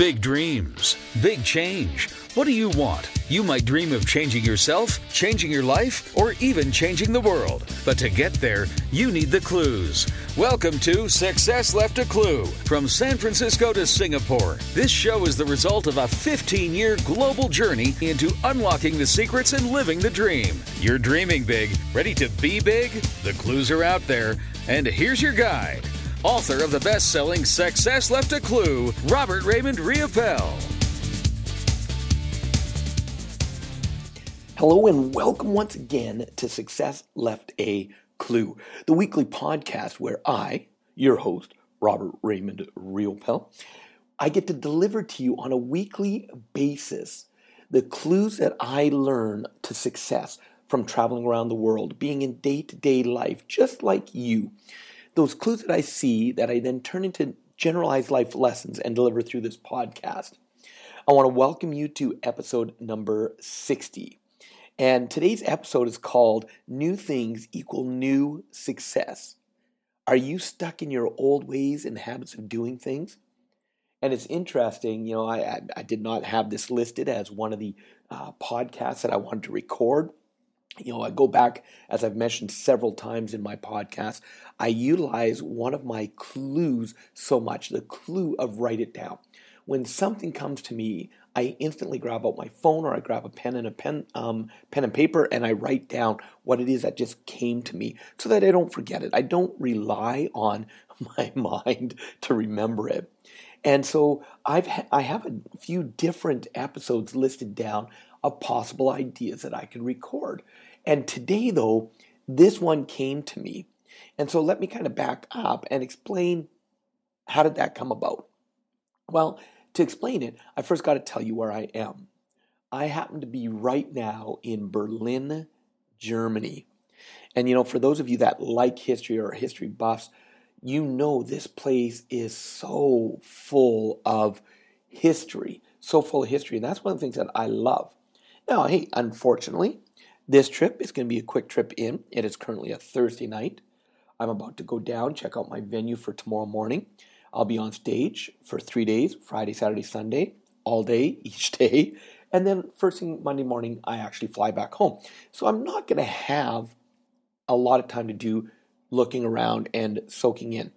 Big dreams, big change. What do you want? You might dream of changing yourself, changing your life, or even changing the world. But to get there, you need the clues. Welcome to Success Left a Clue. From San Francisco to Singapore, this show is the result of a 15 year global journey into unlocking the secrets and living the dream. You're dreaming big, ready to be big? The clues are out there. And here's your guide author of the best selling Success Left a Clue, Robert Raymond Riopel. Hello, and welcome once again to Success Left a Clue, the weekly podcast where I, your host, Robert Raymond Riopel, I get to deliver to you on a weekly basis the clues that I learn to success from traveling around the world, being in day to day life, just like you those clues that I see that I then turn into generalized life lessons and deliver through this podcast. I want to welcome you to episode number 60. And today's episode is called New Things Equal New Success. Are you stuck in your old ways and habits of doing things? And it's interesting, you know, I, I, I did not have this listed as one of the uh, podcasts that I wanted to record you know, I go back, as I've mentioned several times in my podcast, I utilize one of my clues so much the clue of write it down. When something comes to me, I instantly grab out my phone or I grab a pen and a pen, um, pen and paper, and I write down what it is that just came to me so that I don't forget it. I don't rely on my mind to remember it. And so I've ha- I have a few different episodes listed down of possible ideas that I can record. And today, though, this one came to me. And so let me kind of back up and explain how did that come about? Well, to explain it, I first got to tell you where I am. I happen to be right now in Berlin, Germany. And you know, for those of you that like history or history buffs, you know this place is so full of history, so full of history. And that's one of the things that I love. Now, hey, unfortunately, this trip is going to be a quick trip in. It is currently a Thursday night. I'm about to go down, check out my venue for tomorrow morning. I'll be on stage for three days Friday, Saturday, Sunday, all day, each day. And then first thing Monday morning, I actually fly back home. So I'm not going to have a lot of time to do looking around and soaking in.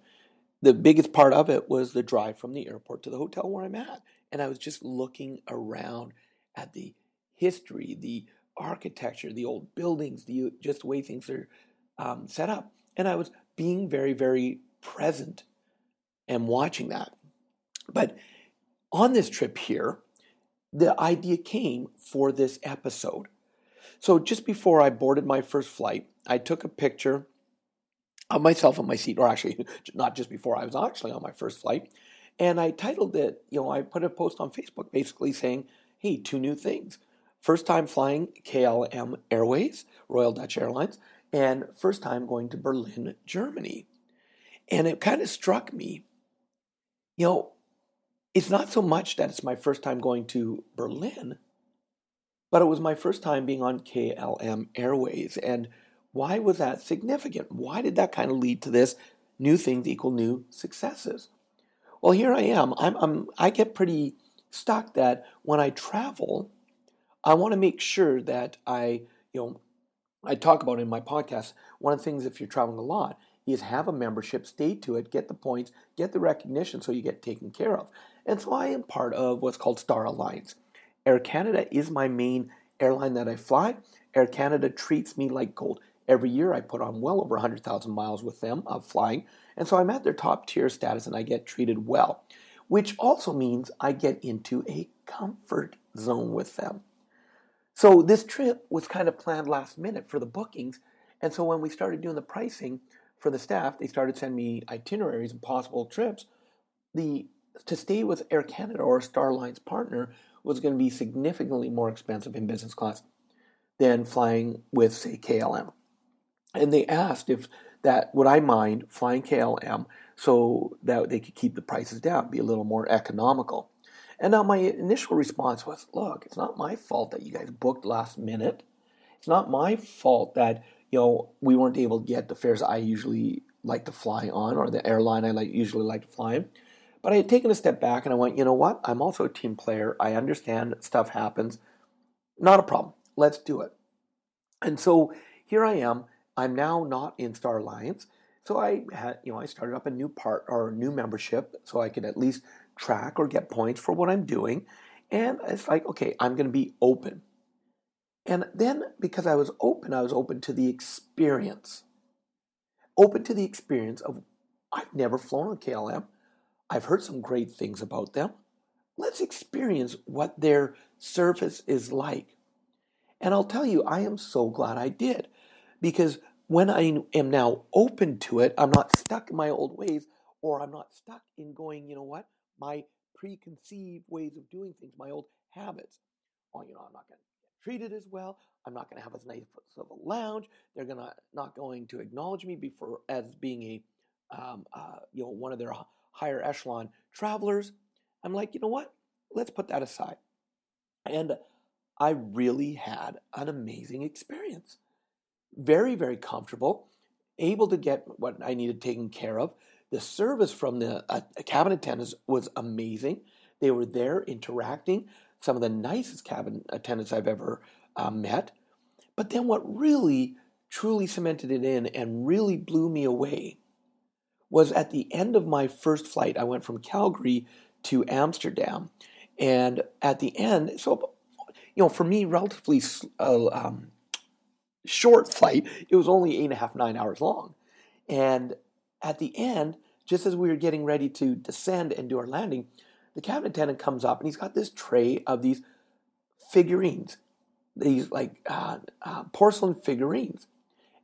The biggest part of it was the drive from the airport to the hotel where I'm at. And I was just looking around at the history, the architecture, the old buildings, the just the way things are um, set up. And I was being very, very present and watching that. But on this trip here, the idea came for this episode. So just before I boarded my first flight, I took a picture of myself on my seat, or actually, not just before, I was actually on my first flight. And I titled it, you know, I put a post on Facebook basically saying, hey, two new things. First time flying KLM Airways, Royal Dutch Airlines, and first time going to Berlin, Germany. And it kind of struck me, you know, it's not so much that it's my first time going to Berlin, but it was my first time being on KLM Airways. And why was that significant? Why did that kind of lead to this new things equal new successes? Well, here I am. I'm, I'm I get pretty stuck that when I travel, I want to make sure that I, you know, I talk about in my podcast. One of the things, if you're traveling a lot, is have a membership, stay to it, get the points, get the recognition so you get taken care of. And so I am part of what's called Star Alliance. Air Canada is my main airline that I fly. Air Canada treats me like gold. Every year I put on well over 100,000 miles with them of flying. And so I'm at their top tier status and I get treated well, which also means I get into a comfort zone with them. So this trip was kind of planned last minute for the bookings. And so when we started doing the pricing for the staff, they started sending me itineraries and possible trips. The to stay with Air Canada or Star Alliance partner was going to be significantly more expensive in business class than flying with say KLM. And they asked if that would I mind flying KLM so that they could keep the prices down, be a little more economical. And now my initial response was, look, it's not my fault that you guys booked last minute. It's not my fault that, you know, we weren't able to get the fares I usually like to fly on or the airline I like usually like to fly in. But I had taken a step back and I went, you know what? I'm also a team player. I understand stuff happens. Not a problem. Let's do it. And so here I am. I'm now not in Star Alliance. So I had, you know, I started up a new part or a new membership so I could at least track or get points for what I'm doing. And it's like, okay, I'm going to be open. And then because I was open, I was open to the experience. Open to the experience of I've never flown on KLM. I've heard some great things about them. Let's experience what their surface is like. And I'll tell you, I am so glad I did because when I am now open to it, I'm not stuck in my old ways or I'm not stuck in going, you know what, my preconceived ways of doing things, my old habits. Oh, you know, I'm not going to get treated as well. I'm not going to have as nice of a lounge. They're gonna not going to acknowledge me before as being a, um, uh, you know, one of their higher echelon travelers. I'm like, you know what? Let's put that aside. And I really had an amazing experience. Very, very comfortable, able to get what I needed taken care of. The service from the uh, cabin attendants was amazing. They were there interacting, some of the nicest cabin attendants I've ever uh, met. But then what really, truly cemented it in and really blew me away was at the end of my first flight. I went from Calgary to Amsterdam. And at the end, so, you know, for me, relatively uh, um, short flight, it was only eight and a half, nine hours long. And at the end, just as we were getting ready to descend and do our landing, the cabin attendant comes up and he's got this tray of these figurines, these like uh, uh, porcelain figurines.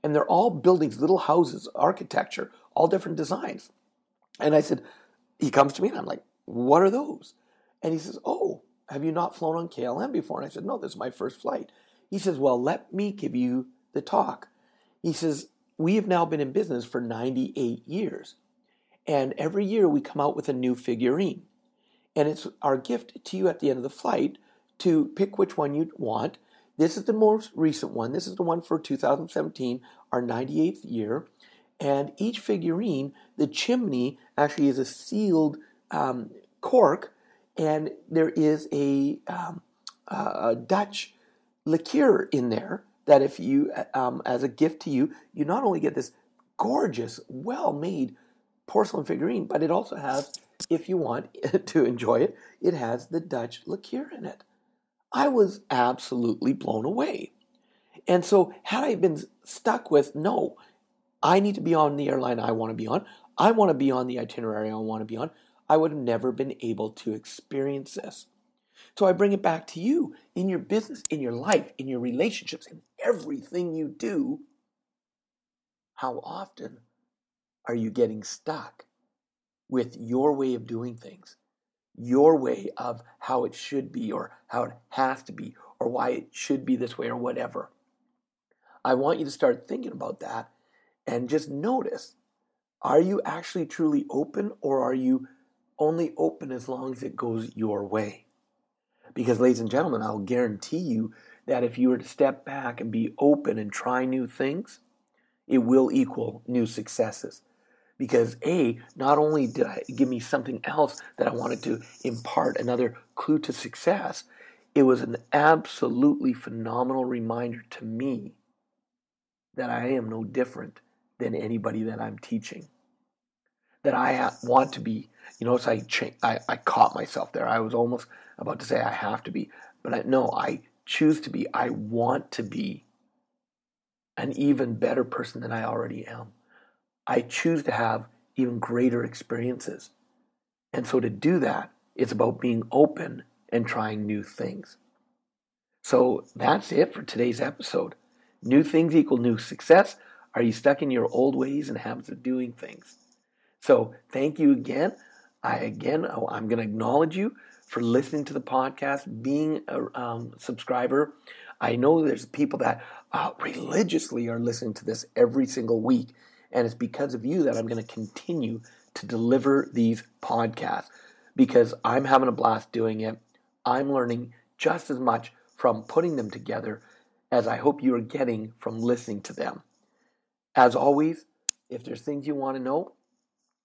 And they're all buildings, little houses, architecture, all different designs. And I said, he comes to me and I'm like, what are those? And he says, oh, have you not flown on KLM before? And I said, no, this is my first flight. He says, well, let me give you the talk. He says, we have now been in business for 98 years. And every year we come out with a new figurine. And it's our gift to you at the end of the flight to pick which one you want. This is the most recent one. This is the one for 2017, our 98th year. And each figurine, the chimney actually is a sealed um, cork, and there is a, um, a Dutch liqueur in there that if you, um, as a gift to you, you not only get this gorgeous, well-made porcelain figurine, but it also has, if you want to enjoy it, it has the Dutch liqueur in it. I was absolutely blown away. And so, had I been stuck with, no, I need to be on the airline I want to be on. I want to be on the itinerary I want to be on. I would have never been able to experience this. So I bring it back to you in your business, in your life, in your relationships, in everything you do. How often are you getting stuck with your way of doing things, your way of how it should be, or how it has to be, or why it should be this way, or whatever? I want you to start thinking about that and just notice are you actually truly open or are you only open as long as it goes your way? Because, ladies and gentlemen, I'll guarantee you that if you were to step back and be open and try new things, it will equal new successes. Because, A, not only did I give me something else that I wanted to impart, another clue to success, it was an absolutely phenomenal reminder to me that I am no different than anybody that I'm teaching. That I want to be, you know, I, I, I caught myself there. I was almost about to say I have to be, but I, no, I choose to be. I want to be an even better person than I already am. I choose to have even greater experiences. And so to do that, it's about being open and trying new things. So that's it for today's episode. New things equal new success. Are you stuck in your old ways and habits of doing things? So thank you again. I again, oh, I'm going to acknowledge you for listening to the podcast, being a um, subscriber. I know there's people that uh, religiously are listening to this every single week, and it's because of you that I'm going to continue to deliver these podcasts because I'm having a blast doing it. I'm learning just as much from putting them together as I hope you are getting from listening to them. As always, if there's things you want to know,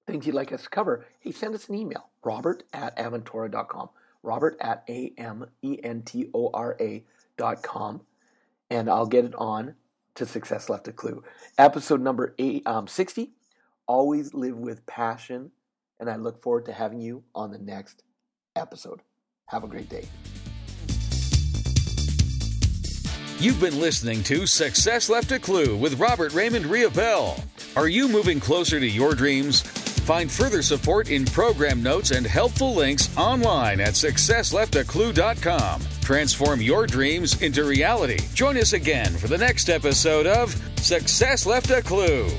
things you'd like us to cover, hey, send us an email. Robert at Aventora.com. Robert at A M N T O R A.com. And I'll get it on to Success Left a Clue. Episode number eight, um, 60 Always Live with Passion. And I look forward to having you on the next episode. Have a great day. You've been listening to Success Left a Clue with Robert Raymond Riopel. Are you moving closer to your dreams? Find further support in program notes and helpful links online at successleftaclue.com. Transform your dreams into reality. Join us again for the next episode of Success Left a Clue.